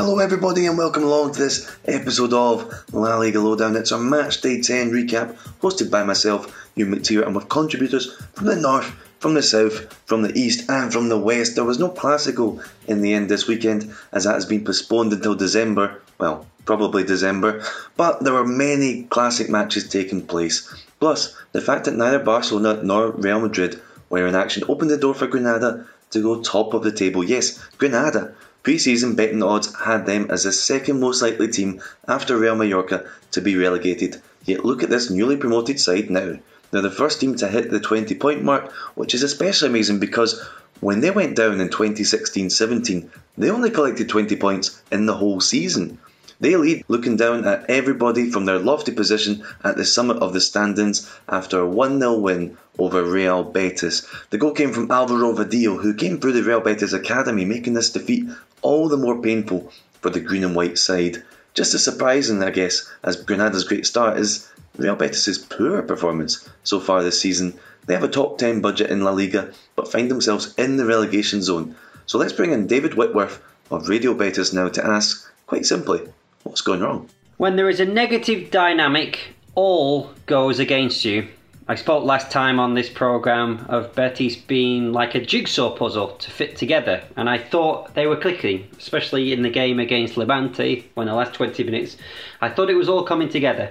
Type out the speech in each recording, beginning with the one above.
Hello, everybody, and welcome along to this episode of La Liga Lowdown. It's a match day 10 recap, hosted by myself, Euan McTear, and with contributors from the north, from the south, from the east, and from the west. There was no Clásico in the end this weekend, as that has been postponed until December. Well, probably December, but there were many classic matches taking place. Plus, the fact that neither Barcelona nor Real Madrid were in action opened the door for Granada to go top of the table. Yes, Granada Pre-season betting odds had them as the second most likely team after Real Mallorca to be relegated. Yet look at this newly promoted side now. They're the first team to hit the 20 point mark, which is especially amazing because when they went down in 2016 17, they only collected 20 points in the whole season. They lead, looking down at everybody from their lofty position at the summit of the standings after a 1 0 win over Real Betis. The goal came from Alvaro Vadillo, who came through the Real Betis academy, making this defeat all the more painful for the green and white side. Just as surprising, I guess, as Granada's great start is Real Betis' poor performance so far this season. They have a top 10 budget in La Liga, but find themselves in the relegation zone. So let's bring in David Whitworth of Radio Betis now to ask, quite simply, What's going wrong? When there is a negative dynamic, all goes against you. I spoke last time on this program of Betis being like a jigsaw puzzle to fit together, and I thought they were clicking, especially in the game against Levante when the last 20 minutes. I thought it was all coming together.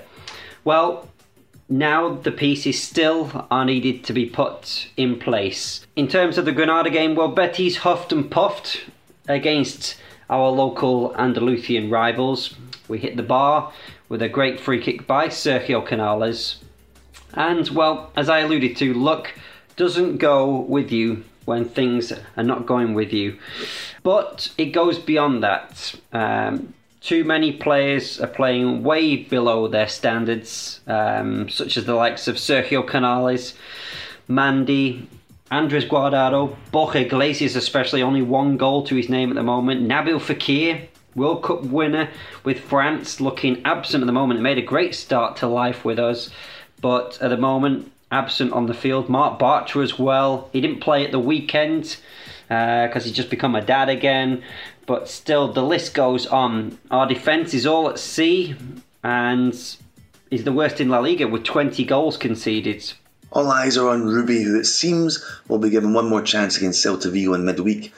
Well, now the pieces still are needed to be put in place. In terms of the Granada game, well, Betis huffed and puffed against our local Andalusian rivals. We hit the bar with a great free kick by Sergio Canales. And, well, as I alluded to, luck doesn't go with you when things are not going with you. But it goes beyond that. Um, too many players are playing way below their standards, um, such as the likes of Sergio Canales, Mandi, Andres Guardado, Borja Iglesias, especially only one goal to his name at the moment. Nabil Fekir, World Cup winner with France, looking absent at the moment. It Made a great start to life with us, but at the moment absent on the field. Marc Bartra as well. He didn't play at the weekend because uh, he's just become a dad again. But still, the list goes on. Our defence is all at sea and is the worst in La Liga with 20 goals conceded. All eyes are on Rubi, who it seems will be given one more chance against Celta Vigo in midweek.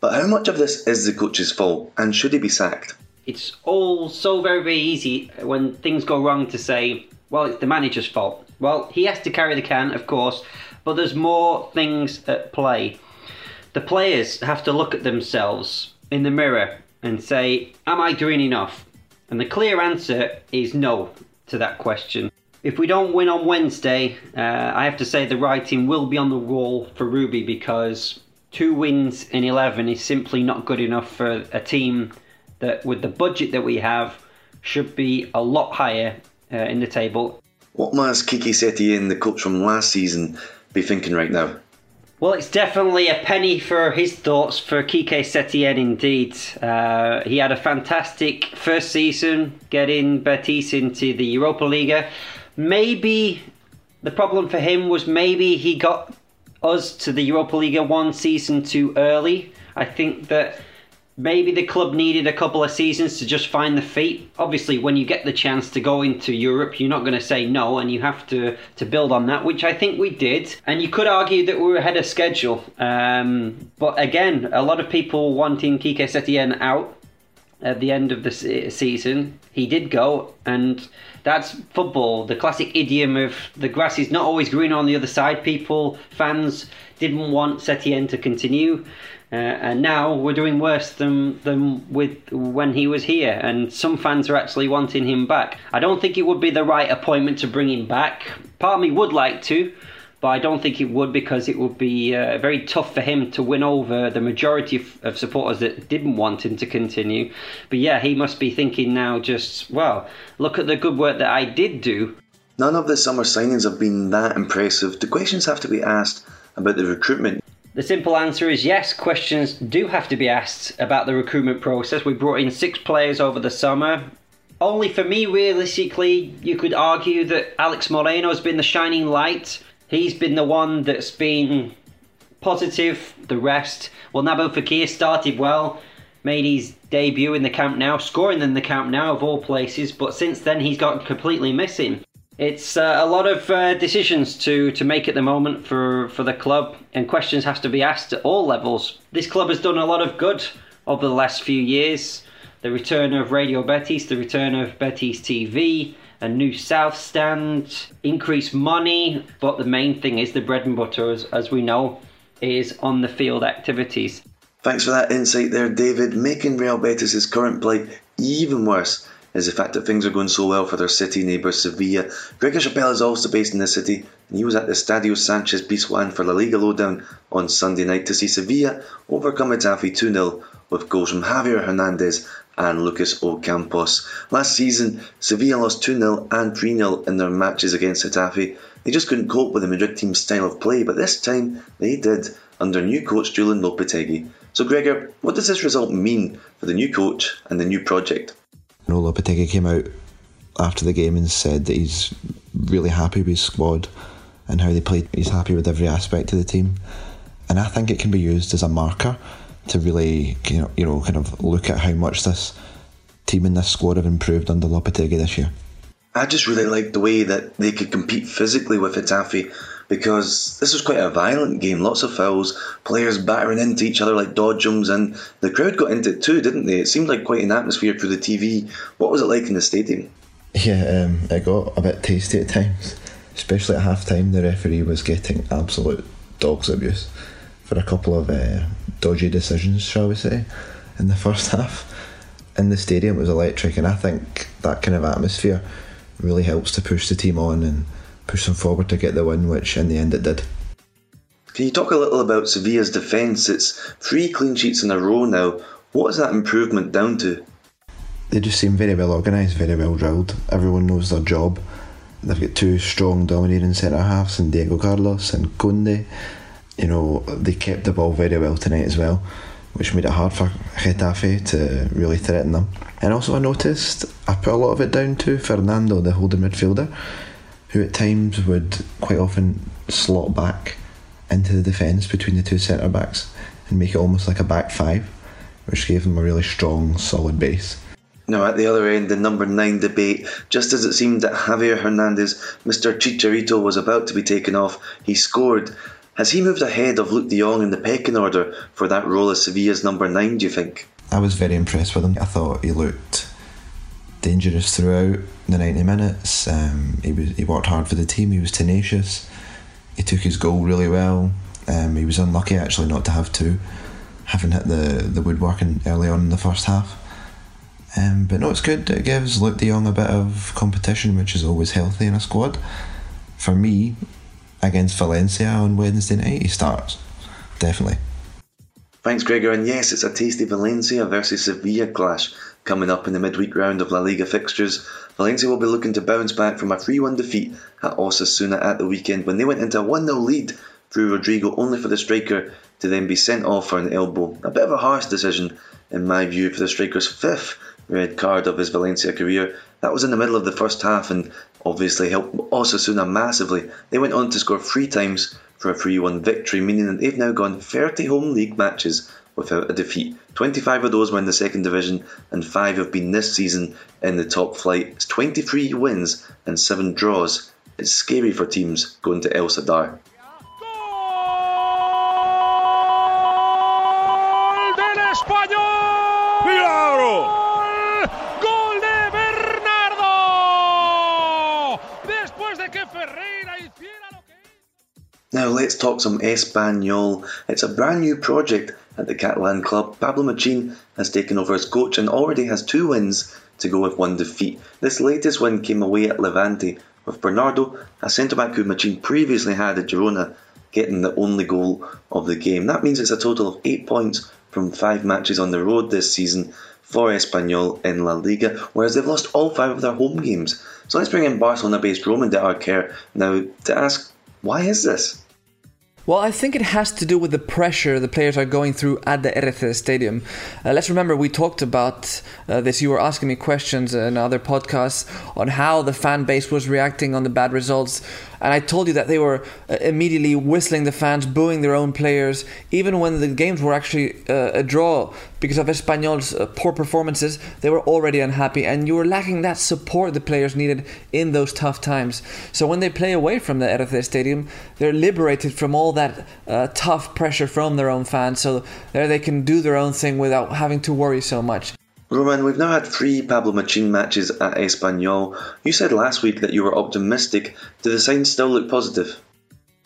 But how much of this is the coach's fault, and should he be sacked? It's all so very, very easy when things go wrong to say, well, it's the manager's fault. Well, he has to carry the can, of course, but there's more things at play. The players have to look at themselves in the mirror and say, Am I doing enough? And the clear answer is no to that question. If we don't win on Wednesday, uh, I have to say the writing will be on the wall for Rubi because two wins in 11 is simply not good enough for a team that, with the budget that we have, should be a lot higher uh, in the table. What must Kike Setien, the coach from last season, be thinking right now? Well, it's definitely a penny for his thoughts for Kike Setien indeed. Uh, he had a fantastic first season getting Betis into the Europa Liga maybe the problem for him was maybe he got us to the Europa League one season too early. I think that maybe the club needed a couple of seasons to just find the feet. Obviously, when you get the chance to go into Europe, you're not going to say no, and you have to, to build on that, which I think we did. And you could argue that we were ahead of schedule. Um, but again, a lot of people wanting Kike Setien out at the end of the season. He did go, and that's football. The classic idiom of the grass is not always green on the other side. People, fans, didn't want Setien to continue. Uh, and now we're doing worse than than with when he was here, and some fans are actually wanting him back. I don't think it would be the right appointment to bring him back. Part of me would like to, but I don't think it would because it would be uh, very tough for him to win over the majority of, of, supporters that didn't want him to continue. But yeah, he must be thinking now just, well, look at the good work that I did do. None of the summer signings have been that impressive. The questions have to be asked about the recruitment? The simple answer is yes, questions do have to be asked about the recruitment process. We brought in six players over the summer. Only for me, realistically, you could argue that Alex Moreno has been the shining light. He's been the one that's been positive. The rest, well, Nabil Fekir started well, made his debut in the Camp Nou, scoring in the Camp Nou of all places, but since then he's completely missing. It's uh, a lot of uh, decisions to, to make at the moment for, for the club, and questions have to be asked at all levels. This club has done a lot of good over the last few years. The return of Radio Betis, the return of Betis TV, a new South Stand, increased money, but the main thing is the bread and butter, as, as we know, is on the field activities. Thanks for that insight there, David. Making Real Betis' current plight even worse is the fact that things are going so well for their city neighbours Sevilla. Gregor Chappelle is also based in the city, and he was at the Estadio Sanchez Pizjuan for La Liga Lowdown on Sunday night to see Sevilla overcome Getafe 2 0 with goals from Javier Hernandez and Lucas Ocampos. Last season, Sevilla lost 2 0 and 3 0 in their matches against Getafe. They just couldn't cope with the Madrid team's style of play, but this time they did under new coach Julen Lopetegui. So, Gregor, what does this result mean for the new coach and the new project? Know, Lopetegui came out after the game and said that he's really happy with his squad and how they played. He's happy with every aspect of the team, and I think it can be used as a marker to really, you know, you know, kind of look at how much this team and this squad have improved under Lopetegui this year. I just really liked the way that they could compete physically with Getafe because this was quite a violent game. Lots of fouls, players battering into each other like dodgems, and the crowd got into it too, didn't they? It seemed like quite an atmosphere through the TV. What was it like in the stadium? Yeah, um, it got a bit tasty at times, especially at half time. The referee was getting absolute dog's abuse for a couple of uh, dodgy decisions, shall we say, in the first half. In the stadium, it was electric, and I think that kind of atmosphere really helps to push the team on and push them forward to get the win, which in the end it did. Can you talk a little about Sevilla's defence? It's three clean sheets in a row now. What is that improvement down to? They just seem very well organised, very well drilled. Everyone knows their job. They've got two strong, dominating centre halves in Diego Carlos and Koundé. You know, they kept the ball very well tonight as well, which made it hard for Getafe to really threaten them. And also, I noticed I put a lot of it down to Fernando, the holding midfielder who at times would quite often slot back into the defence between the two centre backs and make it almost like a back five, which gave them a really strong, solid base. Now, at the other end, the number nine debate, just as it seemed that Javier Hernandez, Mr. Chicharito, was about to be taken off, he scored. Has he moved ahead of Luuk de Jong in the pecking order for that role as Sevilla's number nine, do you think? I was very impressed with him. I thought he looked dangerous throughout the 90 minutes. Um, he was he worked hard for the team. He was tenacious. He took his goal really well. Um, he was unlucky actually not to have two, having hit the the woodworking early on in the first half. Um, but no, it's good. It gives Luuk de Jong a bit of competition, which is always healthy in a squad. For me, against Valencia on Wednesday night, he starts definitely. Thanks, Gregor. And yes, it's a tasty Valencia versus Sevilla clash coming up in the midweek round of La Liga fixtures. Valencia will be looking to bounce back from a 3 1 defeat at Osasuna at the weekend when they went into a 1 0 lead through Rodrigo, only for the striker to then be sent off for an elbow. A bit of a harsh decision, in my view, for the striker's fifth red card of his Valencia career. That was in the middle of the first half and obviously helped Osasuna massively. They went on to score three times a 3 1 victory, meaning that they've now gone 30 home league matches without a defeat 25 of those were in the second division, and 5 have been this season in the top flight. It's 23 wins and 7 draws. It's scary for teams going to El Sadar. Now let's talk some Espanyol. It's a brand new project at the Catalan club. Pablo Machin has taken over as coach and already has two wins to go with one defeat. This latest win came away at Levante with Bernardo, a centre back who Machin previously had at Girona, getting the only goal of the game. That means it's a total of eight points from five matches on the road this season for Espanyol in La Liga, whereas they've lost all five of their home games. So let's bring in Barcelona based Roman de Arquer now to ask why is this? Well, I think it has to do with the pressure the players are going through at the RC Stadium. Uh, let's remember we talked about uh, this. You were asking me questions in other podcasts on how the fan base was reacting on the bad results and I told you that they were uh, immediately whistling the fans, booing their own players, even when the games were actually uh, a draw because of Espanyol's uh, poor performances. They were already unhappy, and you were lacking that support the players needed in those tough times. So when they play away from the RC Stadium, they're liberated from all that uh, tough pressure from their own fans. So there they can do their own thing without having to worry so much. Roman, we've now had three Pablo Machin matches at Espanyol. You said last week that you were optimistic. Do the signs still look positive?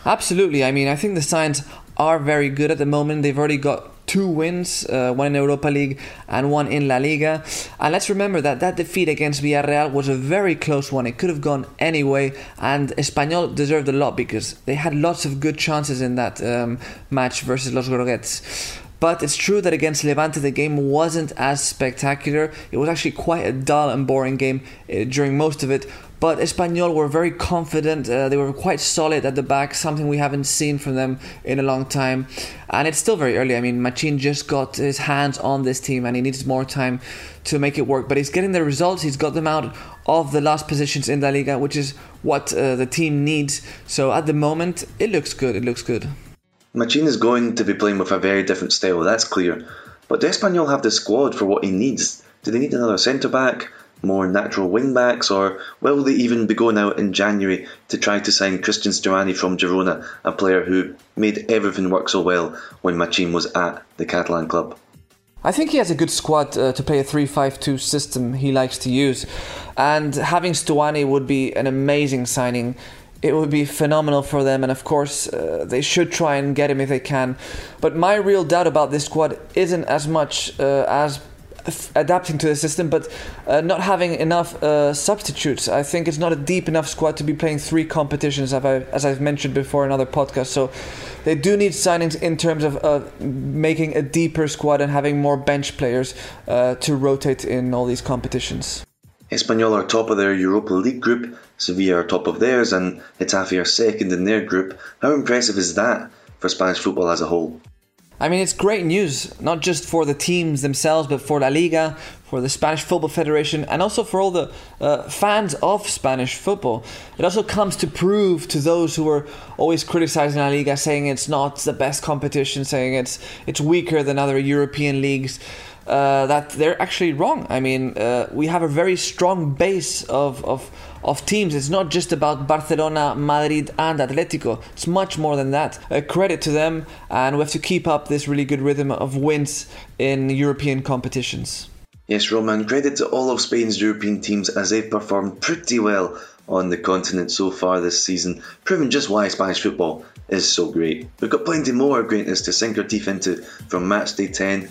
Absolutely. I mean, I think the signs are very good at the moment. They've already got two wins, uh, one in Europa League and one in La Liga. And let's remember that that defeat against Villarreal was a very close one. It could have gone anyway, and Espanyol deserved a lot because they had lots of good chances in that um, match versus Los Groguets. But it's true that against Levante the game wasn't as spectacular. It was actually quite a dull and boring game uh, during most of it. But Espanyol were very confident. Uh, they were quite solid at the back, something we haven't seen from them in a long time. And it's still very early. I mean, Machin just got his hands on this team and he needs more time to make it work. But he's getting the results. He's got them out of the last positions in La Liga, which is what uh, the team needs. So at the moment, it looks good. It looks good. Machin is going to be playing with a very different style, that's clear. But does Espanyol have the squad for what he needs? Do they need another centre back, more natural wing backs, or will they even be going out in January to try to sign Christian Stuani from Girona, a player who made everything work so well when Machin was at the Catalan club? I think he has a good squad uh, to play a 3 5 2 system he likes to use. And having Stuani would be an amazing signing it would be phenomenal for them. And of course, uh, they should try and get him if they can. But my real doubt about this squad isn't as much uh, as f- adapting to the system, but uh, not having enough uh, substitutes. I think it's not a deep enough squad to be playing three competitions, as, I, as I've mentioned before in other podcasts. So they do need signings in terms of making a deeper squad and having more bench players uh, to rotate in all these competitions. Espanyol are top of their Europa League group, Sevilla are top of theirs, and Getafe are second in their group. How impressive is that for Spanish football as a whole? I mean, it's great news, not just for the teams themselves, but for La Liga, for the Spanish Football Federation, and also for all the uh, fans of Spanish football. It also comes to prove to those who are always criticizing La Liga, saying it's not the best competition, saying it's it's weaker than other European leagues uh, that they're actually wrong. I mean, uh, we have a very strong base of, of, of teams. It's not just about Barcelona, Madrid, and Atletico. It's much more than that. A credit to them, and we have to keep up this really good rhythm of wins in European competitions. Yes, Roman, credit to all of Spain's European teams as they've performed pretty well on the continent so far this season, proving just why Spanish football is so great. We've got plenty more greatness to sink our teeth into from Matchday 10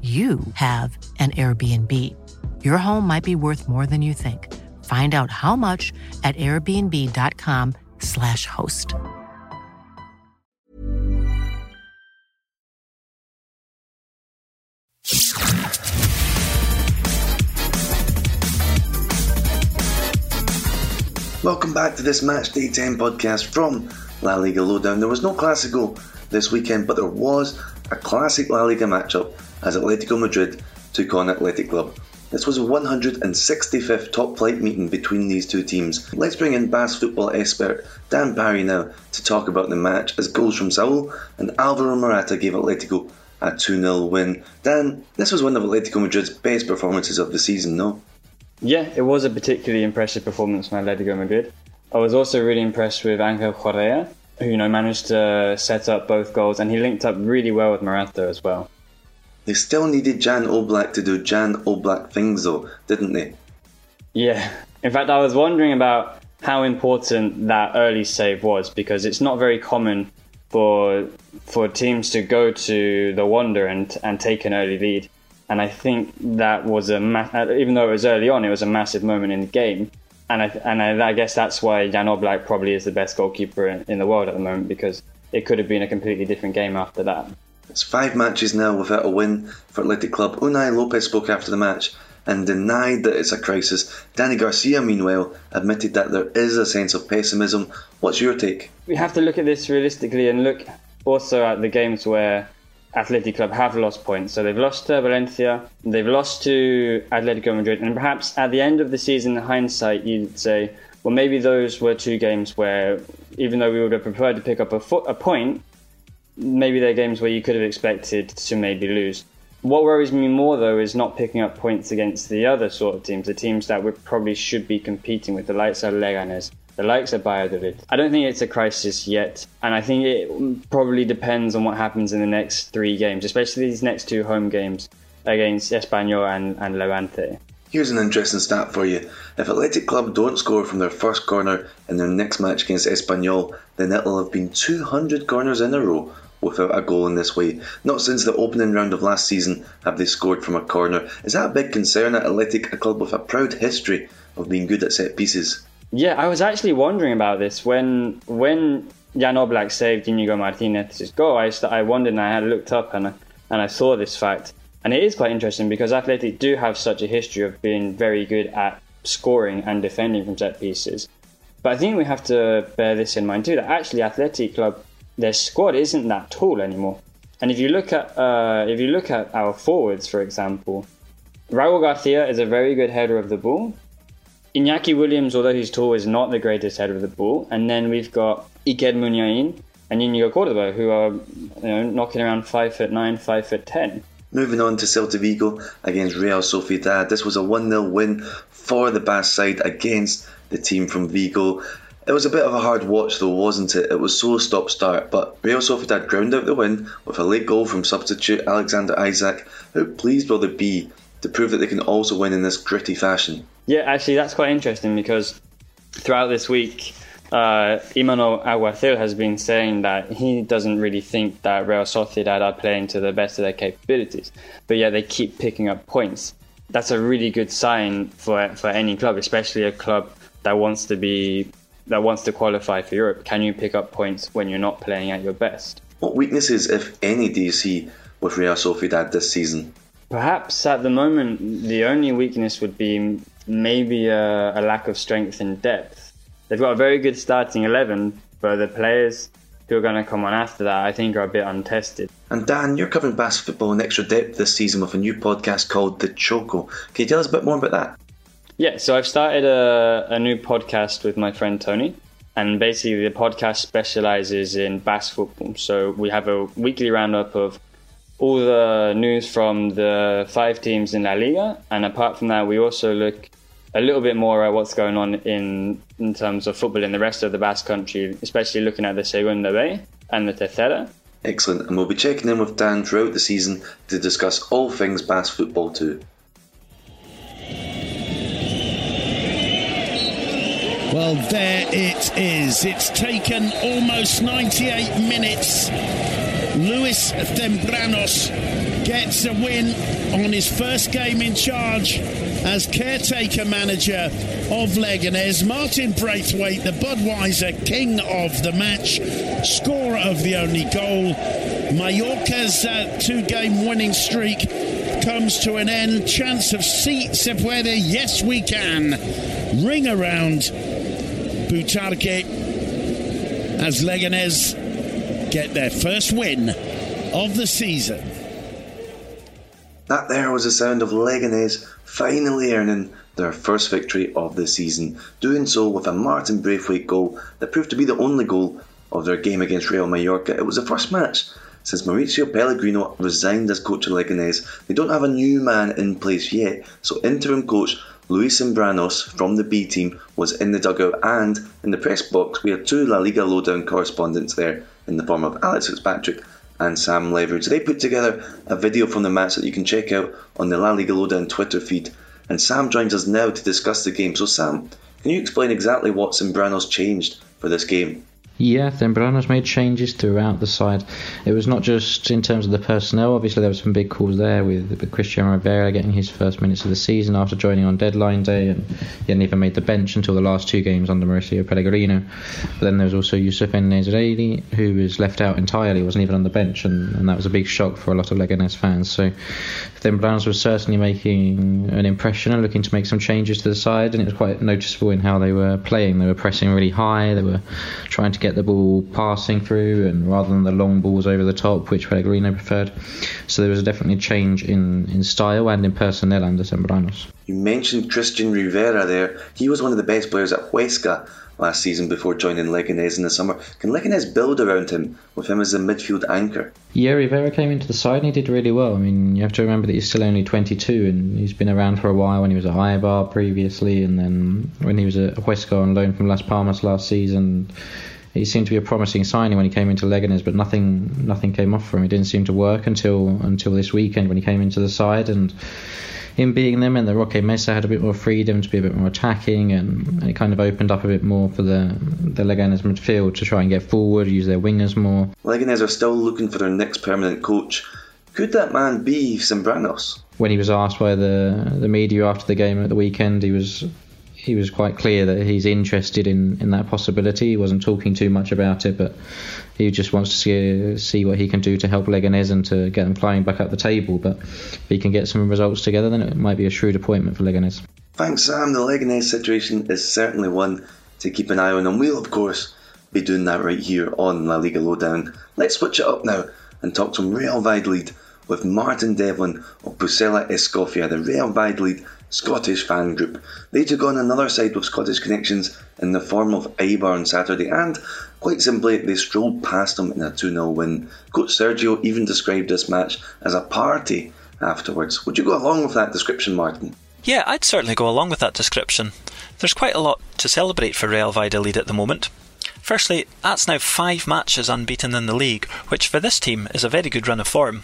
you have an Airbnb. Your home might be worth more than you think. Find out how much at airbnb.com/slash host. Welcome back to this Match Day 10 podcast from La Liga Lowdown. There was no Classico this weekend, but there was a classic La Liga matchup as Atletico Madrid took on Athletic Club. This was a 165th top flight meeting between these two teams. Let's bring in Basque football expert Dan Parry now to talk about the match as goals from Saul and Alvaro Morata gave Atletico a 2 0 win. Dan, this was one of Atletico Madrid's best performances of the season, no? Yeah, it was a particularly impressive performance from Atletico Madrid. I was also really impressed with Angel Correa, who you know managed to set up both goals, and he linked up really well with Morata as well. They still needed Jan Oblak to do Jan Oblak things, though, didn't they? Yeah. In fact, I was wondering about how important that early save was because it's not very common for for teams to go to the Wanda and and take an early lead. And I think that was a ma- uh, even though it was early on, it was a massive moment in the game. And I and I, I guess that's why Jan Oblak probably is the best goalkeeper in, in the world at the moment because it could have been a completely different game after that. It's five matches now without a win for Athletic Club. Unai Lopez spoke after the match and denied that it's a crisis. Dani Garcia, meanwhile, admitted that there is a sense of pessimism. What's your take? We have to look at this realistically and look also at the games where Athletic Club have lost points. So they've lost to Valencia, they've lost to Atletico Madrid, and perhaps at the end of the season, in hindsight, you'd say, well, maybe those were two games where, even though we would have preferred to pick up a, fo- a point, maybe they're games where you could have expected to maybe lose. What worries me more, though, is not picking up points against the other sort of teams, the teams that we probably should be competing with, the likes of Leganes, the likes of Valladolid. I don't think it's a crisis yet, and I think it probably depends on what happens in the next three games, especially these next two home games against Espanyol and, and Levante. Here's an interesting stat for you. If Athletic Club don't score from their first corner in their next match against Espanyol, then it'll have been 200 corners in a row without a goal in this way. Not since the opening round of last season have they scored from a corner. Is that a big concern at Athletic, a club with a proud history of being good at set pieces? Yeah, I was actually wondering about this when when Jan Oblak saved Inigo Martinez's goal. I, I wondered and I had looked up and and I saw this fact, and it is quite interesting because Athletic do have such a history of being very good at scoring and defending from set pieces. But I think we have to bear this in mind too that actually Athletic Club their squad isn't that tall anymore. And if you look at uh, if you look at our forwards, for example, Raul Garcia is a very good header of the ball. Iñaki Williams, although he's tall, is not the greatest header of the ball. And then we've got Iker Muniain and Inigo Cordoba, who are you know, knocking around five foot nine, five foot ten. Moving on to Celta Vigo against Real Sociedad. This was a 1 0 win for the Basque side against the team from Vigo. It was a bit of a hard watch though, wasn't it? It was so stop-start, but Real Sociedad ground out the win with a late goal from substitute Alexander Isak. How pleased will they be to prove that they can also win in this gritty fashion? Yeah, actually, that's quite interesting because throughout this week, uh, Imanol Alguacil has been saying that he doesn't really think that Real Sociedad are playing to the best of their capabilities, but yet they keep picking up points. That's a really good sign for for any club, especially a club that wants to be that wants to qualify for Europe. Can you pick up points when you're not playing at your best? What weaknesses, if any, do you see with Real Sociedad this season? Perhaps at the moment, the only weakness would be maybe a, a, lack of strength and depth. They've got a very good starting 11, but the players who are going to come on after that, I think, are a bit untested. And Dan, you're covering Basque football in extra depth this season with a new podcast called The Choco. Can you tell us a bit more about that? Yeah, so I've started a, a new podcast with my friend Tony. And basically, the podcast specializes in Basque football. So we have a weekly roundup of all the news from the five teams in La Liga. And apart from that, we also look a little bit more at what's going on in in terms of football in the rest of the Basque country, especially looking at the Segunda B and the Tercera. Excellent, and we'll be checking in with Dan throughout the season to discuss all things Basque football too. Well, there it is. It's taken almost 98 minutes. Luis Cembranos gets a win on his first game in charge as caretaker manager of Leganés. Martin Braithwaite, the Budweiser king of the match, scorer of the only goal. Mallorca's uh, two game winning streak comes to an end. Chance of seat se puede. Yes, we can. Ring around Butarque as Leganés get their first win of the season. That there was the sound of Leganés finally earning their first victory of the season, doing so with a Martin Braithwaite goal that proved to be the only goal of their game against Real Mallorca. It was the first match since Mauricio Pellegrino resigned as coach of Leganés. They don't have a new man in place yet, so interim coach Luis Cembranos from the B team was in the dugout, and in the press box, we had two La Liga lowdown correspondents there in the form of Alex Fitzpatrick and Sam Leveridge. They put together a video from the match that you can check out on the La Liga lowdown Twitter feed. And Sam joins us now to discuss the game. So, Sam, can you explain exactly what Cembranos changed for this game? Yeah, Cembranos made changes throughout the side. It was not just in terms of the personnel. Obviously, there were some big calls there with, with Christian Rivera getting his first minutes of the season after joining on deadline day, and he hadn't even made the bench until the last two games under Mauricio Pellegrino. But then there was also Yusuf En-Nesyri, who was left out entirely, wasn't even on the bench, and, and that was a big shock for a lot of Leganes fans. So Cembranos was certainly making an impression and looking to make some changes to the side, and it was quite noticeable in how they were playing. They were pressing really high, they were trying to get the ball passing through, and rather than the long balls over the top, which Pellegrino preferred. So there was definitely a change in, in style and in personnel under Cembranos. You mentioned Christian Rivera there. He was one of the best players at Huesca last season before joining Leganés in the summer. Can Leganés build around him with him as a midfield anchor? Yeah, Rivera came into the side and he did really well. I mean, you have to remember that he's still only 22 and he's been around for a while when he was at Eibar previously and then when he was at Huesca on loan from Las Palmas last season he seemed to be a promising signing when he came into Leganés, but nothing nothing came off for him. It didn't seem to work until until this weekend when he came into the side and him being them and the Roque Mesa had a bit more freedom to be a bit more attacking and, it kind of opened up a bit more for the the Leganés midfield to try and get forward, use their wingers more. Leganés are still looking for their next permanent coach. Could that man be Cembranos? When he was asked by the the media after the game at the weekend, he was he was quite clear that he's interested in, in that possibility. He wasn't talking too much about it, but he just wants to see see what he can do to help Leganés and to get them climbing back up the table. But if he can get some results together, then it might be a shrewd appointment for Leganés. Thanks, Sam. The Leganés situation is certainly one to keep an eye on, and we'll, of course, be doing that right here on La Liga Lowdown. Let's switch it up now and talk some Real Valladolid with Martin Devlin of Pucela Escocia, the Real Valladolid Scottish fan group. They took on another side with Scottish connections in the form of Eibar on Saturday, and quite simply, they strolled past them in a 2 0 win. Coach Sergio even described this match as a party afterwards. Would you go along with that description, Martin? Yeah, I'd certainly go along with that description. There's quite a lot to celebrate for Real Valladolid at the moment. Firstly, that's now five matches unbeaten in the league, which for this team is a very good run of form.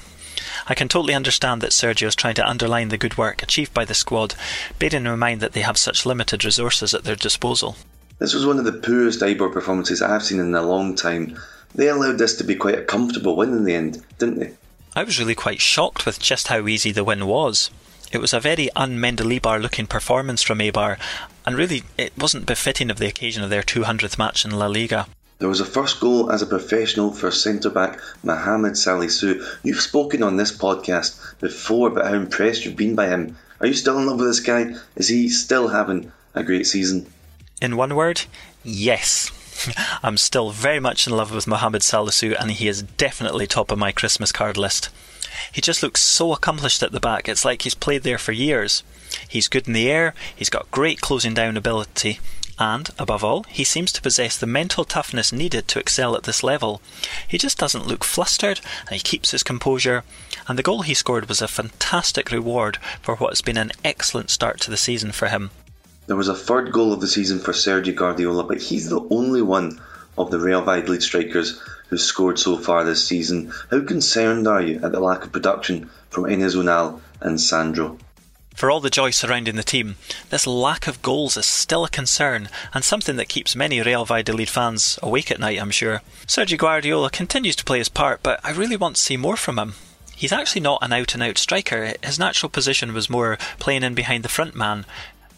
I can totally understand that Sergio is trying to underline the good work achieved by the squad, bearing in mind that they have such limited resources at their disposal. This was one of the poorest Eibar performances I've seen in a long time. They allowed this to be quite a comfortable win in the end, didn't they? I was really quite shocked with just how easy the win was. It was a very un-Mendilibar looking performance from Eibar, and really it wasn't befitting of the occasion of their 200th match in La Liga. There was a first goal as a professional for centre back Mohamed Salisu. You've spoken on this podcast before about how impressed you've been by him. Are you still in love with this guy? Is he still having a great season? In one word, yes. I'm still very much in love with Mohamed Salisu, and he is definitely top of my Christmas card list. He just looks so accomplished at the back, it's like he's played there for years. He's good in the air, he's got great closing down ability, and, above all, he seems to possess the mental toughness needed to excel at this level. He just doesn't look flustered, and he keeps his composure, and the goal he scored was a fantastic reward for what has been an excellent start to the season for him. There was a third goal of the season for Sergio Guardiola, but he's the only one of the Real Valladolid strikers who's scored so far this season. How concerned are you at the lack of production from Enes Unal and Sandro? For all the joy surrounding the team, this lack of goals is still a concern and something that keeps many Real Valladolid fans awake at night, I'm sure. Sergio Guardiola continues to play his part, but I really want to see more from him. He's actually not an out and out striker. His natural position was more playing in behind the front man,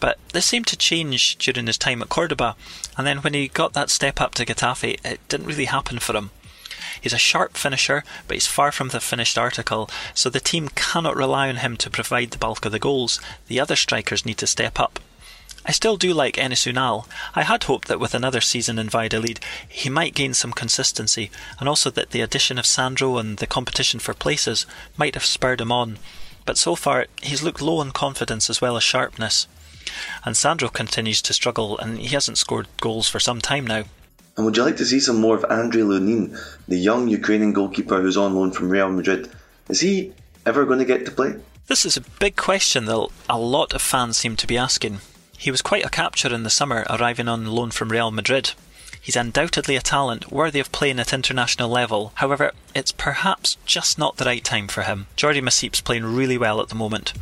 but this seemed to change during his time at Cordoba, and then when he got that step up to Getafe, it didn't really happen for him. He's a sharp finisher, but he's far from the finished article, so the team cannot rely on him to provide the bulk of the goals. The other strikers need to step up. I still do like Enes Unal. I had hoped that with another season in Valladolid, he might gain some consistency, and also that the addition of Sandro and the competition for places might have spurred him on. But so far, he's looked low in confidence as well as sharpness. And Sandro continues to struggle, and he hasn't scored goals for some time now. And would you like to see some more of Andrei Lunin, the young Ukrainian goalkeeper who's on loan from Real Madrid? Is he ever going to get to play? This is a big question that a lot of fans seem to be asking. He was quite a capture in the summer, arriving on loan from Real Madrid. He's undoubtedly a talent worthy of playing at international level. However, it's perhaps just not the right time for him. Jordi Masip's playing really well at the moment.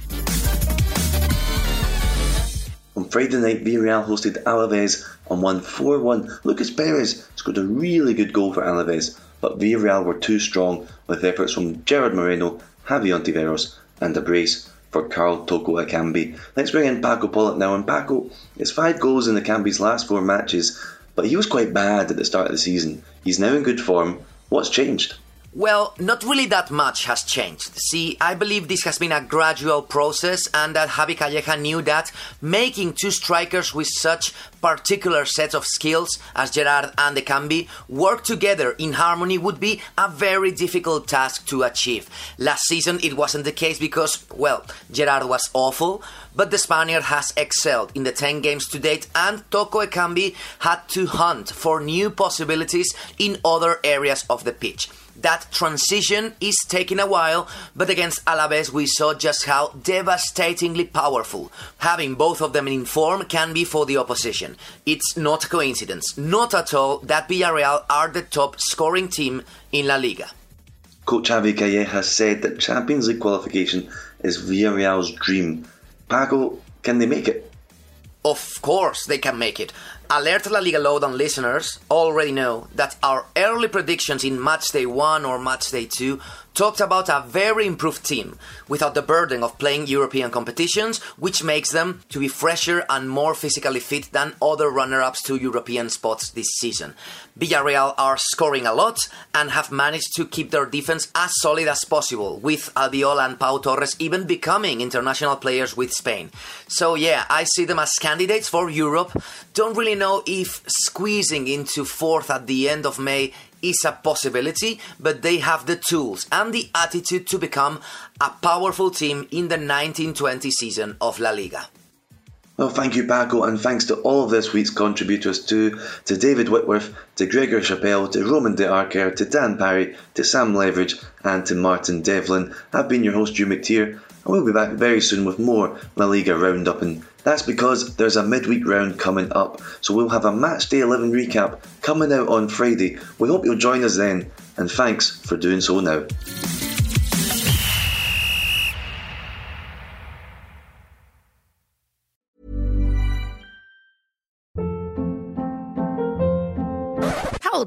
On Friday night, Villarreal hosted Alaves and won 4 1. Lucas Perez scored a really good goal for Alaves, but Villarreal were too strong with efforts from Gerard Moreno, Javi Ontiveros, and a brace for Karl Toko Ekambi. Let's bring in Paco Polit now. And Paco, it's five goals in the Ekambi's last four matches, but he was quite bad at the start of the season. He's now in good form. What's changed? Well, not really that much has changed. See, I believe this has been a gradual process and that Javi Calleja knew that making two strikers with such particular sets of skills as Gerard and Ekambi work together in harmony would be a very difficult task to achieve. Last season it wasn't the case because, well, Gerard was awful, but the Spaniard has excelled in the 10 games to date and Toko Ekambi had to hunt for new possibilities in other areas of the pitch. That transition is taking a while, but against Alaves we saw just how devastatingly powerful having both of them in form can be for the opposition. It's not a coincidence, not at all, that Villarreal are the top scoring team in La Liga. Coach Javi Calleja said that Champions League qualification is Villarreal's dream. Paco, can they make it? Of course they can make it. Alert La Liga Lowdown listeners already know that our early predictions in match day 1 or match day 2 talked about a very improved team without the burden of playing European competitions, which makes them to be fresher and more physically fit than other runner ups to European spots this season. Villarreal are scoring a lot and have managed to keep their defense as solid as possible, with Albiol and Pau Torres even becoming international players with Spain. So, yeah, I see them as candidates for Europe. Don't really know if squeezing into fourth at the end of May is a possibility, but they have the tools and the attitude to become a powerful team in the 1920 season of La Liga. Well, thank you, Paco, and thanks to all of this week's contributors too, to David Whitworth, to Gregor Chappelle, to Roman de Arquer, to Dan Parry, to Sam Leveridge, and to Martin Devlin. I've been your host, Euan McTear, and we'll be back very soon with more La Liga Roundup and That's because there's a midweek round coming up, so we'll have a match day 11 recap coming out on Friday. We hope you'll join us then, and thanks for doing so now.